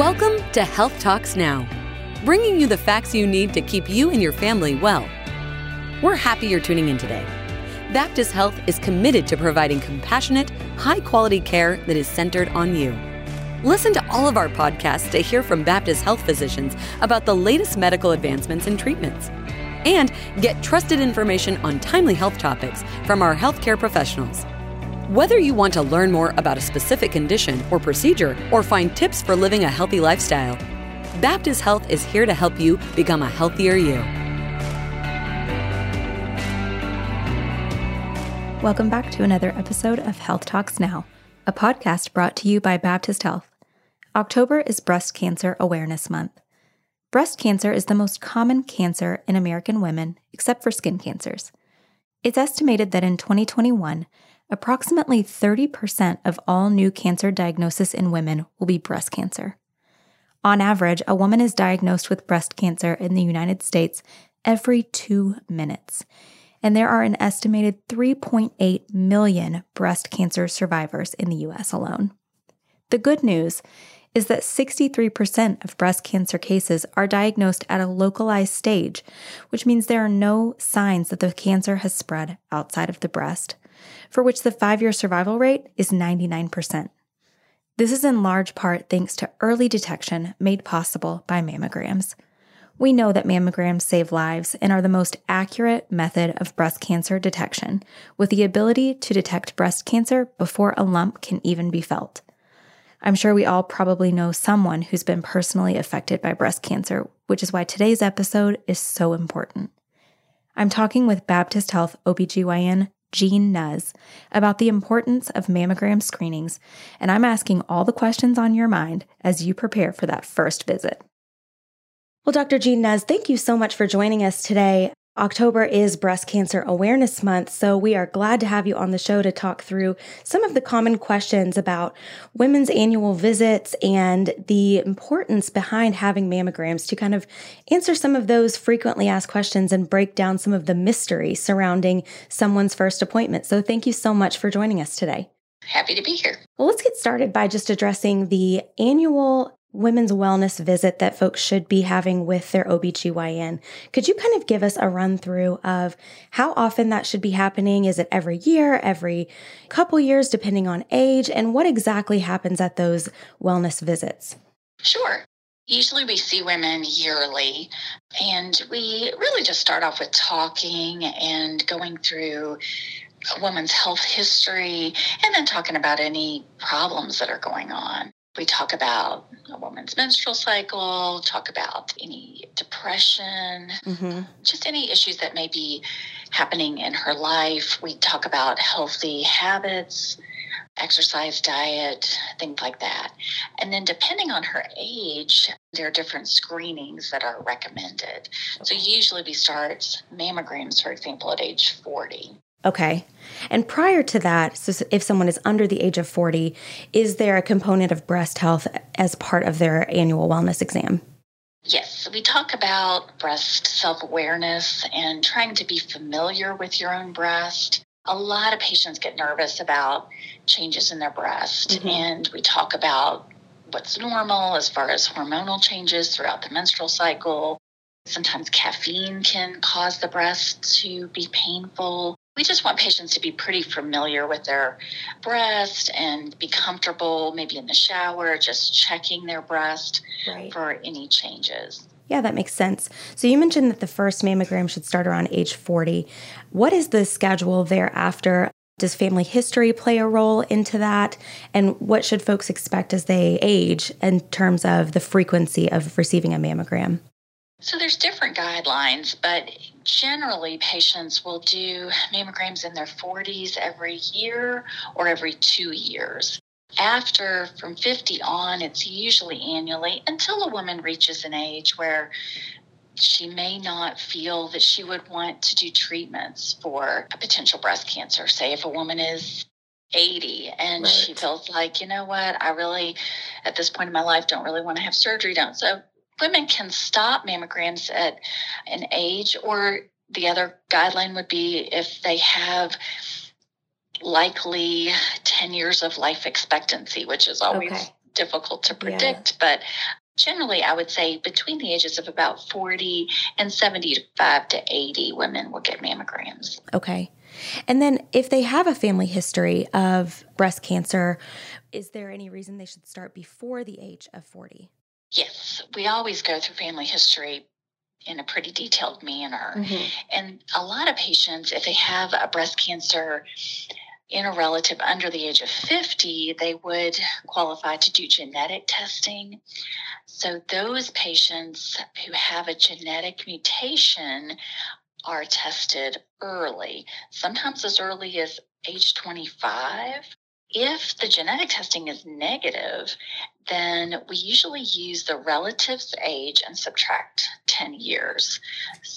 Welcome to Health Talks Now, bringing you the facts you need to keep you and your family well. We're happy you're tuning in today. Baptist Health is committed to providing compassionate, high quality care that is centered on you. Listen to all of our podcasts to hear from Baptist Health physicians about the latest medical advancements and treatments. And get trusted information on timely health topics from our healthcare professionals. Whether you want to learn more about a specific condition or procedure or find tips for living a healthy lifestyle, Baptist Health is here to help you become a healthier you. Welcome back to another episode of Health Talks Now, a podcast brought to you by Baptist Health. October is Breast Cancer Awareness Month. Breast cancer is the most common cancer in American women, except for skin cancers. It's estimated that in 2021, approximately 30% of all new cancer diagnosis in women will be breast cancer. On average, a woman is diagnosed with breast cancer in the United States every two minutes. And there are an estimated 3.8 million breast cancer survivors in the US alone. The good news is that 63% of breast cancer cases are diagnosed at a localized stage, which means there are no signs that the cancer has spread outside of the breast for which the five year survival rate is 99%. This is in large part thanks to early detection made possible by mammograms. We know that mammograms save lives and are the most accurate method of breast cancer detection, with the ability to detect breast cancer before a lump can even be felt. I'm sure we all probably know someone who's been personally affected by breast cancer, which is why today's episode is so important. I'm talking with Baptist Health OBGYN Jean Nuz, about the importance of mammogram screenings, and I'm asking all the questions on your mind as you prepare for that first visit. Well, Dr. Jean Nuz, thank you so much for joining us today. October is Breast Cancer Awareness Month, so we are glad to have you on the show to talk through some of the common questions about women's annual visits and the importance behind having mammograms to kind of answer some of those frequently asked questions and break down some of the mystery surrounding someone's first appointment. So, thank you so much for joining us today. Happy to be here. Well, let's get started by just addressing the annual women's wellness visit that folks should be having with their OBGYN. Could you kind of give us a run through of how often that should be happening? Is it every year, every couple years, depending on age, and what exactly happens at those wellness visits? Sure. Usually we see women yearly, and we really just start off with talking and going through a woman's health history and then talking about any problems that are going on. We talk about a woman's menstrual cycle, talk about any depression, mm-hmm. just any issues that may be happening in her life. We talk about healthy habits, exercise, diet, things like that. And then, depending on her age, there are different screenings that are recommended. So, usually we start mammograms, for example, at age 40. Okay. And prior to that, so if someone is under the age of 40, is there a component of breast health as part of their annual wellness exam? Yes, we talk about breast self awareness and trying to be familiar with your own breast. A lot of patients get nervous about changes in their breast, mm-hmm. and we talk about what's normal as far as hormonal changes throughout the menstrual cycle. Sometimes caffeine can cause the breast to be painful we just want patients to be pretty familiar with their breast and be comfortable, maybe in the shower, just checking their breast right. for any changes. Yeah, that makes sense. So you mentioned that the first mammogram should start around age 40. What is the schedule thereafter? Does family history play a role into that? And what should folks expect as they age in terms of the frequency of receiving a mammogram? So there's different guidelines, but generally patients will do mammograms in their 40s every year or every two years. After from 50 on, it's usually annually until a woman reaches an age where she may not feel that she would want to do treatments for a potential breast cancer. Say if a woman is 80 and right. she feels like, you know what, I really, at this point in my life, don't really want to have surgery done. So women can stop mammograms at an age, or the other guideline would be if they have likely 10 years of life expectancy, which is always okay. difficult to predict, yeah. but generally I would say between the ages of about 40 and 75 to 80 women will get mammograms. Okay. And then if they have a family history of breast cancer, is there any reason they should start before the age of 40? Yes, we always go through family history in a pretty detailed manner. Mm-hmm. And a lot of patients, if they have a breast cancer in a relative under the age of 50, they would qualify to do genetic testing. So, those patients who have a genetic mutation are tested early, sometimes as early as age 25. If the genetic testing is negative, then we usually use the relative's age and subtract 10 years.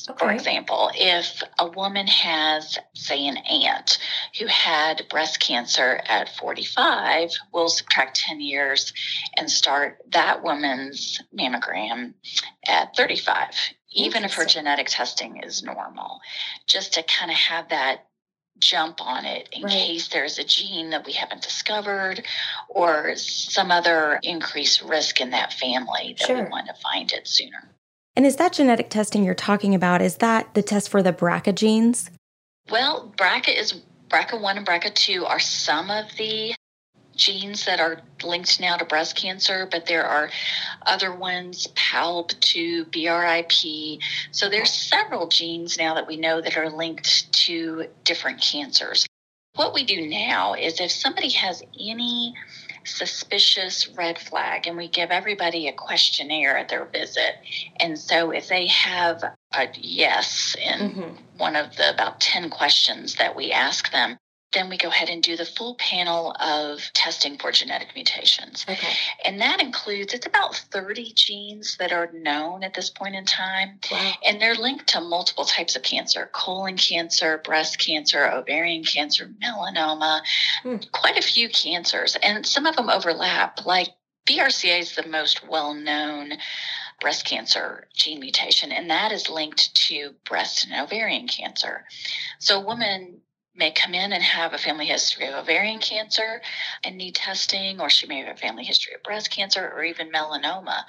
Okay. For example, if a woman has, say, an aunt who had breast cancer at 45, we'll subtract 10 years and start that woman's mammogram at 35, even if her genetic testing is normal, just to kind of have that jump on it in right. case there's a gene that we haven't discovered or some other increased risk in that family that sure. we want to find it sooner. And is that genetic testing you're talking about? Is that the test for the BRCA genes? Well, BRCA is BRCA1 and BRCA2 are some of the genes that are linked now to breast cancer, but there are other ones, PALB2, BRIP. So there's several genes now that we know that are linked to different cancers. What we do now is if somebody has any suspicious red flag, and we give everybody a questionnaire at their visit. And so if they have a yes in mm-hmm. one of the about 10 questions that we ask them, then we go ahead and do the full panel of testing for genetic mutations. Okay. And that includes, it's about 30 genes that are known at this point in time. Wow. And they're linked to multiple types of cancer colon cancer, breast cancer, ovarian cancer, melanoma, hmm. quite a few cancers. And some of them overlap, like BRCA is the most well known breast cancer gene mutation, and that is linked to breast and ovarian cancer. So, a woman may come in and have a family history of ovarian cancer and need testing, or she may have a family history of breast cancer or even melanoma.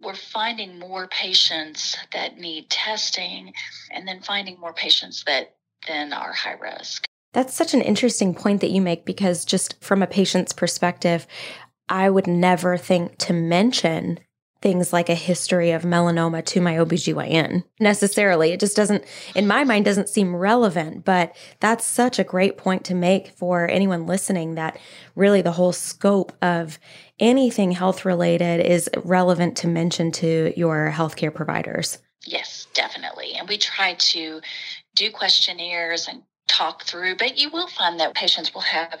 We're finding more patients that need testing and then finding more patients that then are high risk. That's such an interesting point that you make because, just from a patient's perspective, I would never think to mention things like a history of melanoma to my OBGYN necessarily. It just doesn't, in my mind, doesn't seem relevant. But that's such a great point to make for anyone listening that really the whole scope of anything health related is relevant to mention to your healthcare providers. Yes, definitely. And we try to do questionnaires and talk through, but you will find that patients will have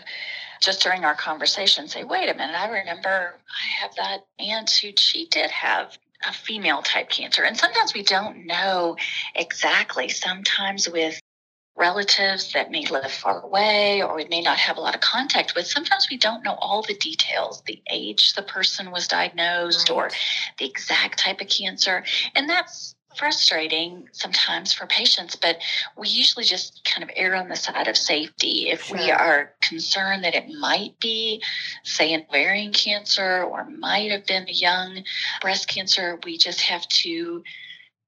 just during our conversation say, wait a minute, I remember I have that aunt who she did have a female type cancer. And sometimes we don't know exactly. Sometimes with relatives that may live far away or we may not have a lot of contact with, sometimes we don't know all the details the age the person was diagnosed right. or the exact type of cancer. And that's frustrating sometimes for patients, but we usually just kind of err on the side of safety. If sure. we are concerned that it might be, say, an ovarian cancer or might have been a young breast cancer, we just have to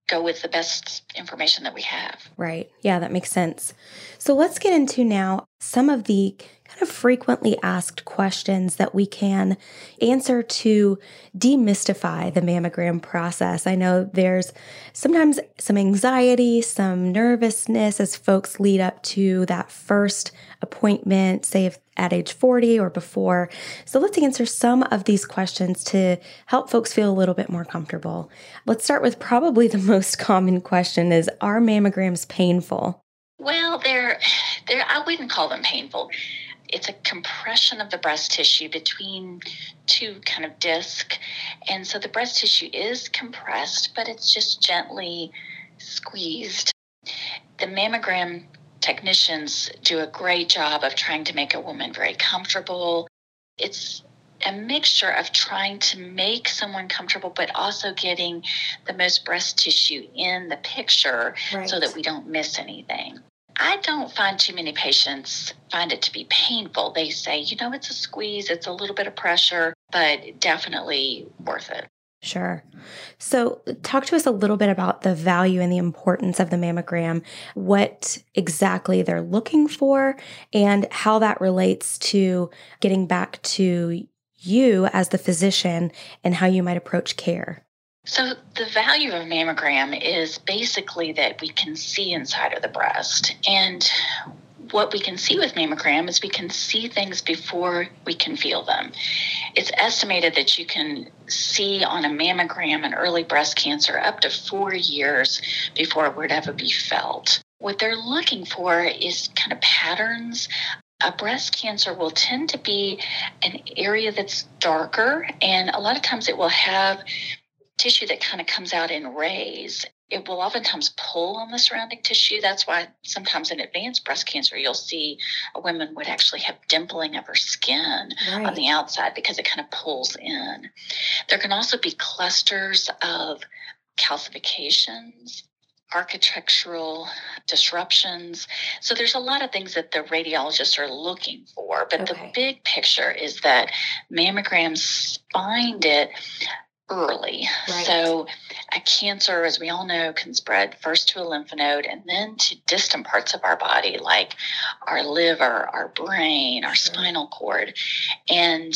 go with the best information that we have. Right. Yeah, that makes sense. So let's get into now some of the kind of frequently asked questions that we can answer to demystify the mammogram process. I know there's sometimes some anxiety, some nervousness as folks lead up to that first appointment, say at age 40 or before. So let's answer some of these questions to help folks feel a little bit more comfortable. Let's start with probably the most common question is are mammograms painful? Well, they're, they're I wouldn't call them painful it's a compression of the breast tissue between two kind of disc. And so the breast tissue is compressed but it's just gently squeezed. The mammogram technicians do a great job of trying to make a woman very comfortable. It's a mixture of trying to make someone comfortable but also getting the most breast tissue in the picture right. so that we don't miss anything I don't find too many patients find it to be painful. They say, you know, it's a squeeze, it's a little bit of pressure, but definitely worth it. Sure. So, talk to us a little bit about the value and the importance of the mammogram, what exactly they're looking for, and how that relates to getting back to you as the physician and how you might approach care. So, the value of mammogram is basically that we can see inside of the breast. And what we can see with mammogram is we can see things before we can feel them. It's estimated that you can see on a mammogram an early breast cancer up to four years before it would ever be felt. What they're looking for is kind of patterns a breast cancer will tend to be an area that's darker, and a lot of times it will have tissue that kind of comes out in rays it will oftentimes pull on the surrounding tissue. That's why sometimes in advanced breast cancer, you'll see a woman would actually have dimpling of her skin right. on the outside because it kind of pulls in. There can also be clusters of calcifications, architectural disruptions. So there's a lot of things that the radiologists are looking for. But okay. the big picture is that mammograms find it early. Right. So, a cancer, as we all know, can spread first to a lymph node and then to distant parts of our body, like our liver, our brain, our spinal cord. And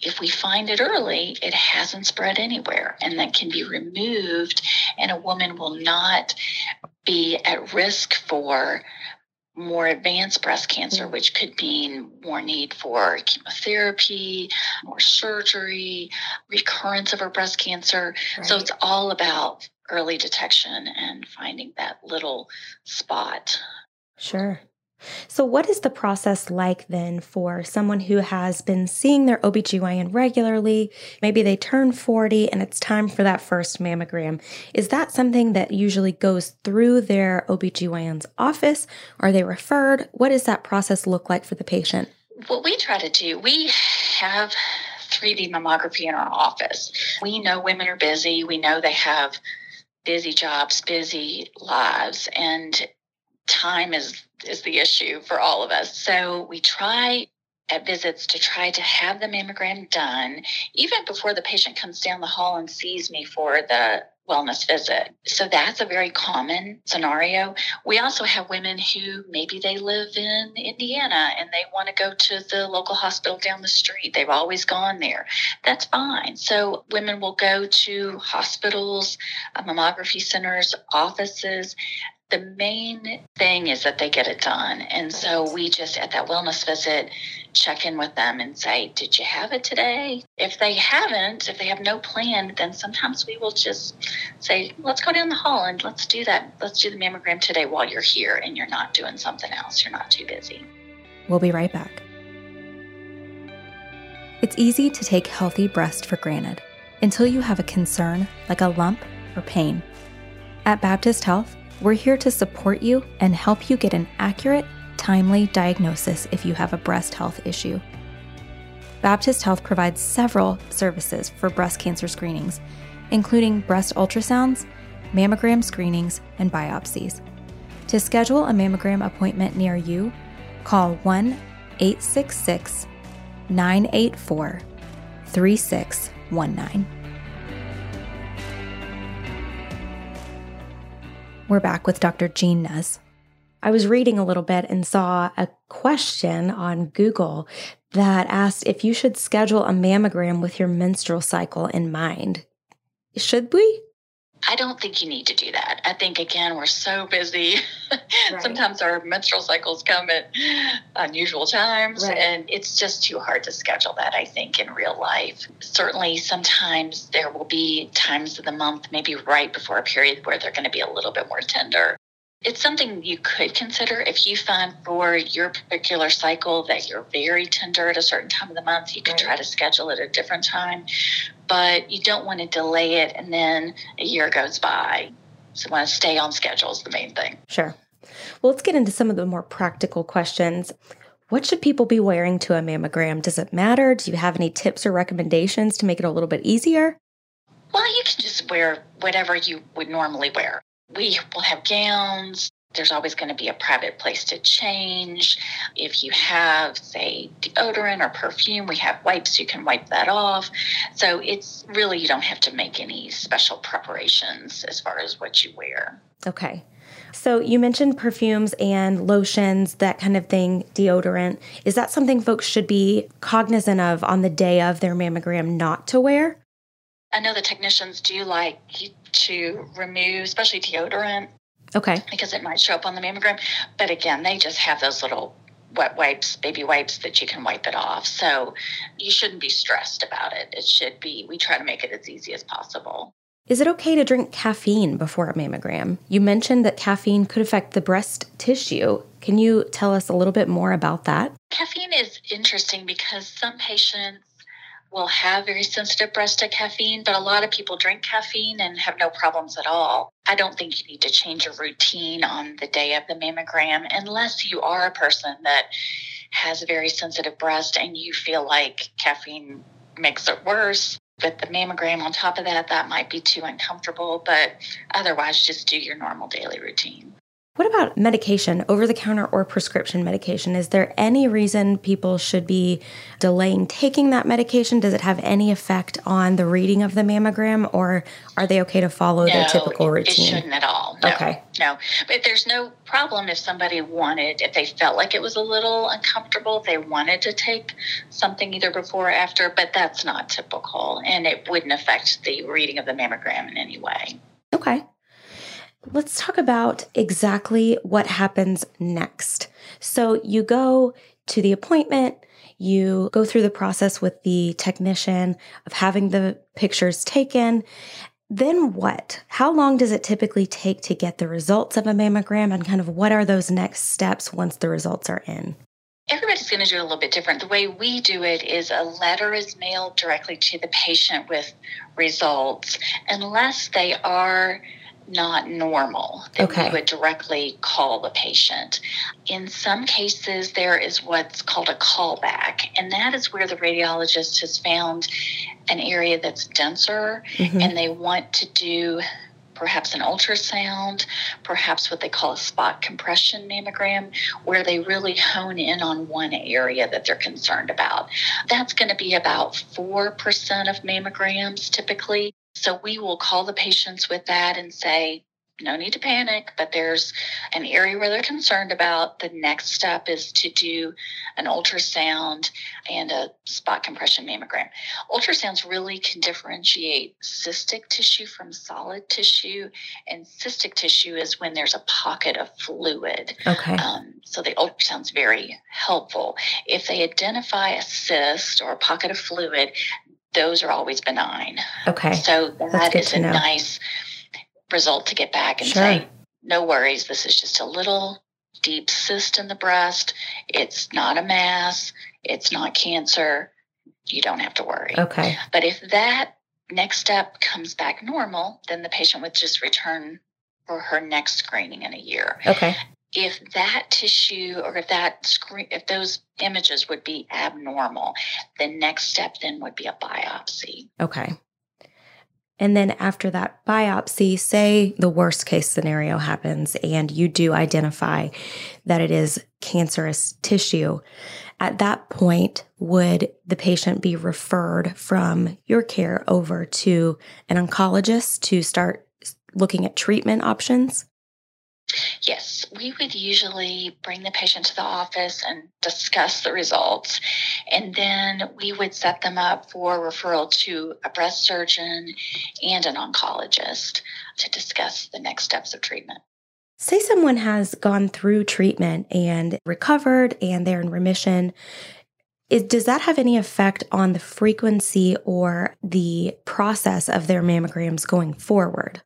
if we find it early, it hasn't spread anywhere and that can be removed, and a woman will not be at risk for more advanced breast cancer, mm. which could mean more need for chemotherapy, more surgery, recurrence of her breast cancer. Right. So it's all about early detection and finding that little spot. Sure. So, what is the process like then for someone who has been seeing their OBGYN regularly? Maybe they turn 40 and it's time for that first mammogram. Is that something that usually goes through their OBGYN's office? Are they referred? What does that process look like for the patient? What we try to do, we have 3D mammography in our office. We know women are busy, we know they have busy jobs, busy lives, and time is is the issue for all of us. So we try at visits to try to have the mammogram done even before the patient comes down the hall and sees me for the wellness visit. So that's a very common scenario. We also have women who maybe they live in Indiana and they want to go to the local hospital down the street. They've always gone there. That's fine. So women will go to hospitals, uh, mammography centers, offices the main thing is that they get it done. And so we just at that wellness visit check in with them and say, Did you have it today? If they haven't, if they have no plan, then sometimes we will just say, Let's go down the hall and let's do that. Let's do the mammogram today while you're here and you're not doing something else. You're not too busy. We'll be right back. It's easy to take healthy breast for granted until you have a concern like a lump or pain. At Baptist Health, we're here to support you and help you get an accurate, timely diagnosis if you have a breast health issue. Baptist Health provides several services for breast cancer screenings, including breast ultrasounds, mammogram screenings, and biopsies. To schedule a mammogram appointment near you, call 1 866 984 3619. We're back with Dr. Jean Nez. I was reading a little bit and saw a question on Google that asked if you should schedule a mammogram with your menstrual cycle in mind. Should we? I don't think you need to do that. I think, again, we're so busy. Right. Sometimes our menstrual cycles come at unusual times, right. and it's just too hard to schedule that, I think, in real life. Certainly, sometimes there will be times of the month, maybe right before a period, where they're going to be a little bit more tender. It's something you could consider if you find for your particular cycle that you're very tender at a certain time of the month. You could right. try to schedule it at a different time, but you don't want to delay it and then a year goes by. So, want to stay on schedule is the main thing. Sure. Well, let's get into some of the more practical questions. What should people be wearing to a mammogram? Does it matter? Do you have any tips or recommendations to make it a little bit easier? Well, you can just wear whatever you would normally wear we will have gowns, there's always going to be a private place to change. If you have, say, deodorant or perfume, we have wipes, you can wipe that off. So it's really, you don't have to make any special preparations as far as what you wear. Okay. So you mentioned perfumes and lotions, that kind of thing, deodorant. Is that something folks should be cognizant of on the day of their mammogram not to wear? I know the technicians do like to remove, especially deodorant. Okay. Because it might show up on the mammogram. But again, they just have those little wet wipes, baby wipes that you can wipe it off. So you shouldn't be stressed about it. It should be, we try to make it as easy as possible. Is it okay to drink caffeine before a mammogram? You mentioned that caffeine could affect the breast tissue. Can you tell us a little bit more about that? Caffeine is interesting because some patients will have very sensitive breast to caffeine, but a lot of people drink caffeine and have no problems at all. I don't think you need to change your routine on the day of the mammogram unless you are a person that has a very sensitive breast and you feel like caffeine makes it worse. With the mammogram on top of that, that might be too uncomfortable, but otherwise, just do your normal daily routine. What about medication, over the counter or prescription medication? Is there any reason people should be delaying taking that medication? Does it have any effect on the reading of the mammogram or are they okay to follow no, their typical routine? It shouldn't at all. No, okay. No. But there's no problem if somebody wanted, if they felt like it was a little uncomfortable, they wanted to take something either before or after, but that's not typical and it wouldn't affect the reading of the mammogram in any way. Okay. Let's talk about exactly what happens next. So you go to the appointment, you go through the process with the technician of having the pictures taken. Then what? How long does it typically take to get the results of a mammogram and kind of what are those next steps once the results are in? Everybody's going to do it a little bit different. The way we do it is a letter is mailed directly to the patient with results, unless they are not normal, that okay. we would directly call the patient. In some cases, there is what's called a callback, and that is where the radiologist has found an area that's denser mm-hmm. and they want to do perhaps an ultrasound, perhaps what they call a spot compression mammogram, where they really hone in on one area that they're concerned about. That's going to be about 4% of mammograms typically. So we will call the patients with that and say, no need to panic, but there's an area where they're concerned about. The next step is to do an ultrasound and a spot compression mammogram. Ultrasounds really can differentiate cystic tissue from solid tissue, and cystic tissue is when there's a pocket of fluid. Okay. Um, so the ultrasound's very helpful. If they identify a cyst or a pocket of fluid, those are always benign. Okay. So that is a know. nice result to get back and sure. say, no worries, this is just a little deep cyst in the breast. It's not a mass, it's not cancer. You don't have to worry. Okay. But if that next step comes back normal, then the patient would just return for her next screening in a year. Okay if that tissue or if that screen if those images would be abnormal the next step then would be a biopsy. Okay. And then after that biopsy say the worst case scenario happens and you do identify that it is cancerous tissue at that point would the patient be referred from your care over to an oncologist to start looking at treatment options Yes, we would usually bring the patient to the office and discuss the results. And then we would set them up for referral to a breast surgeon and an oncologist to discuss the next steps of treatment. Say someone has gone through treatment and recovered and they're in remission. Is, does that have any effect on the frequency or the process of their mammograms going forward?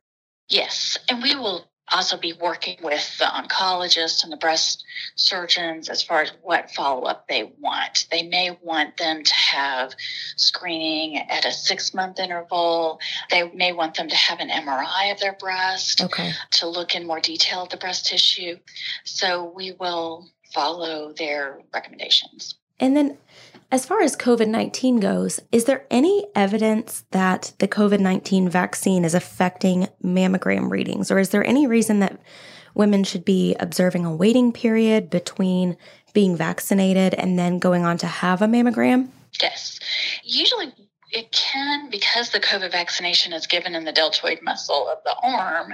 Yes, and we will also be working with the oncologists and the breast surgeons as far as what follow up they want. They may want them to have screening at a six month interval. They may want them to have an MRI of their breast okay. to look in more detail at the breast tissue. So we will follow their recommendations. And then as far as COVID 19 goes, is there any evidence that the COVID 19 vaccine is affecting mammogram readings? Or is there any reason that women should be observing a waiting period between being vaccinated and then going on to have a mammogram? Yes. Usually it can because the COVID vaccination is given in the deltoid muscle of the arm,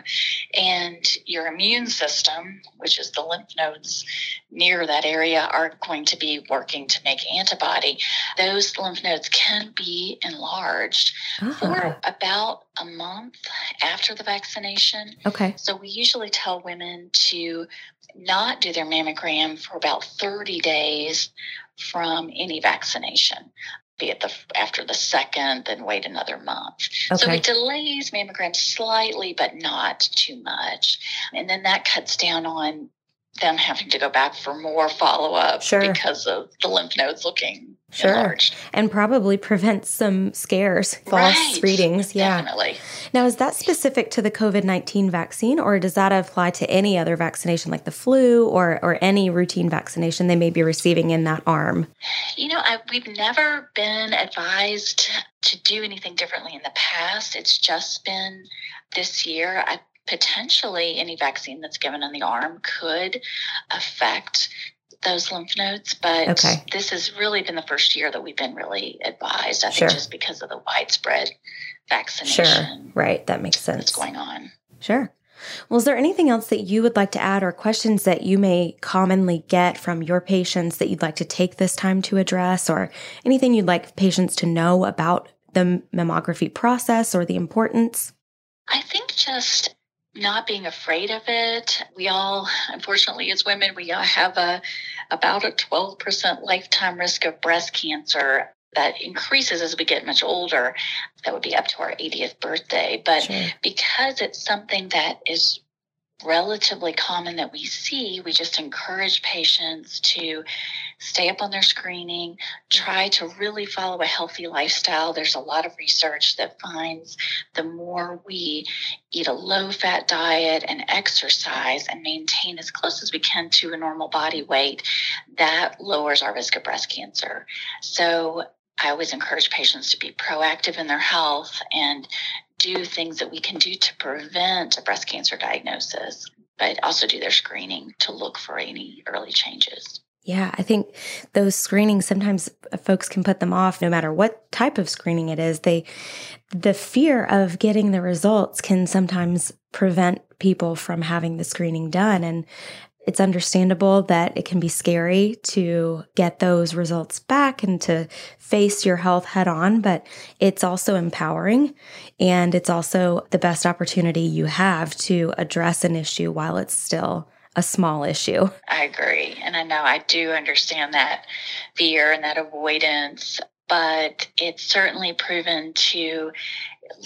and your immune system, which is the lymph nodes near that area, are going to be working to make antibody. Those lymph nodes can be enlarged uh-huh. for about a month after the vaccination. Okay. So we usually tell women to not do their mammogram for about 30 days from any vaccination be at the after the second, then wait another month. Okay. So it delays mammograms slightly, but not too much. And then that cuts down on them having to go back for more follow up sure. because of the lymph nodes looking sure. enlarged. And probably prevents some scares, false right. readings. Yeah. Definitely. Now, is that specific to the COVID 19 vaccine, or does that apply to any other vaccination like the flu or, or any routine vaccination they may be receiving in that arm? You know, I, we've never been advised to do anything differently in the past. It's just been this year. I potentially any vaccine that's given in the arm could affect those lymph nodes, but okay. this has really been the first year that we've been really advised. I sure. think just because of the widespread vaccination. Sure. Right. That makes sense. What's going on. Sure. Well, is there anything else that you would like to add or questions that you may commonly get from your patients that you'd like to take this time to address or anything you'd like patients to know about the mammography process or the importance? I think just not being afraid of it. We all, unfortunately, as women, we all have a about a 12% lifetime risk of breast cancer that increases as we get much older. That would be up to our 80th birthday. But sure. because it's something that is relatively common that we see, we just encourage patients to stay up on their screening, try to really follow a healthy lifestyle. There's a lot of research that finds the more we eat a low fat diet and exercise and maintain as close as we can to a normal body weight, that lowers our risk of breast cancer. So I always encourage patients to be proactive in their health and do things that we can do to prevent a breast cancer diagnosis, but also do their screening to look for any early changes. Yeah, I think those screenings sometimes uh, folks can put them off no matter what type of screening it is. They the fear of getting the results can sometimes prevent people from having the screening done and it's understandable that it can be scary to get those results back and to face your health head on, but it's also empowering and it's also the best opportunity you have to address an issue while it's still a small issue. I agree. And I know I do understand that fear and that avoidance, but it's certainly proven to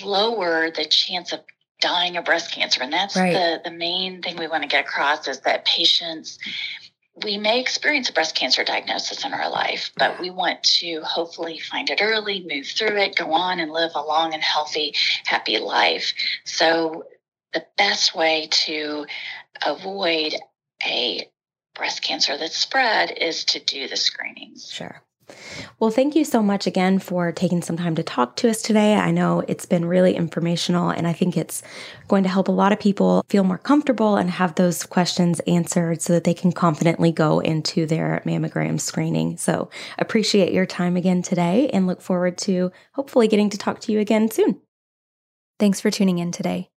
lower the chance of dying of breast cancer. And that's right. the, the main thing we want to get across is that patients, we may experience a breast cancer diagnosis in our life, but we want to hopefully find it early, move through it, go on and live a long and healthy, happy life. So the best way to avoid a breast cancer that's spread is to do the screenings. Sure. Well, thank you so much again for taking some time to talk to us today. I know it's been really informational, and I think it's going to help a lot of people feel more comfortable and have those questions answered so that they can confidently go into their mammogram screening. So, appreciate your time again today and look forward to hopefully getting to talk to you again soon. Thanks for tuning in today.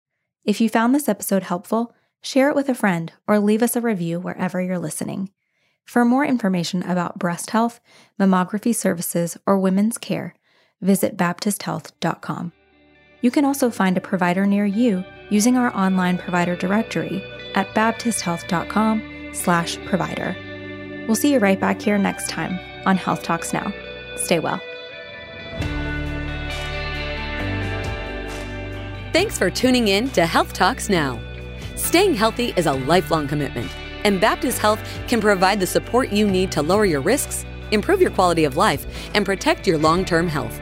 If you found this episode helpful, share it with a friend or leave us a review wherever you're listening. For more information about breast health, mammography services, or women's care, visit baptisthealth.com. You can also find a provider near you using our online provider directory at baptisthealth.com/provider. We'll see you right back here next time on Health Talks Now. Stay well. Thanks for tuning in to Health Talks Now. Staying healthy is a lifelong commitment and Baptist Health can provide the support you need to lower your risks, improve your quality of life, and protect your long term health.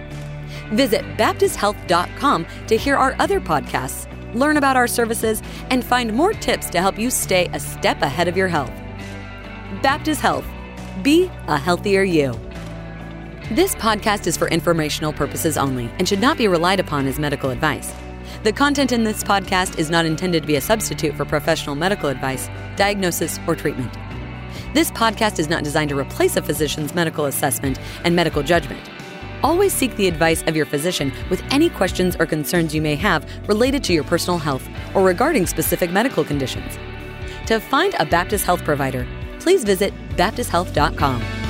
Visit BaptistHealth.com to hear our other podcasts, learn about our services, and find more tips to help you stay a step ahead of your health. Baptist Health. Be a healthier you. This podcast is for informational purposes only and should not be relied upon as medical advice. The content in this podcast is not intended to be a substitute for professional medical advice, diagnosis, or treatment. This podcast is not designed to replace a physician's medical assessment and medical judgment. Always seek the advice of your physician with any questions or concerns you may have related to your personal health or regarding specific medical conditions. To find a Baptist health provider, please visit baptisthealth.com.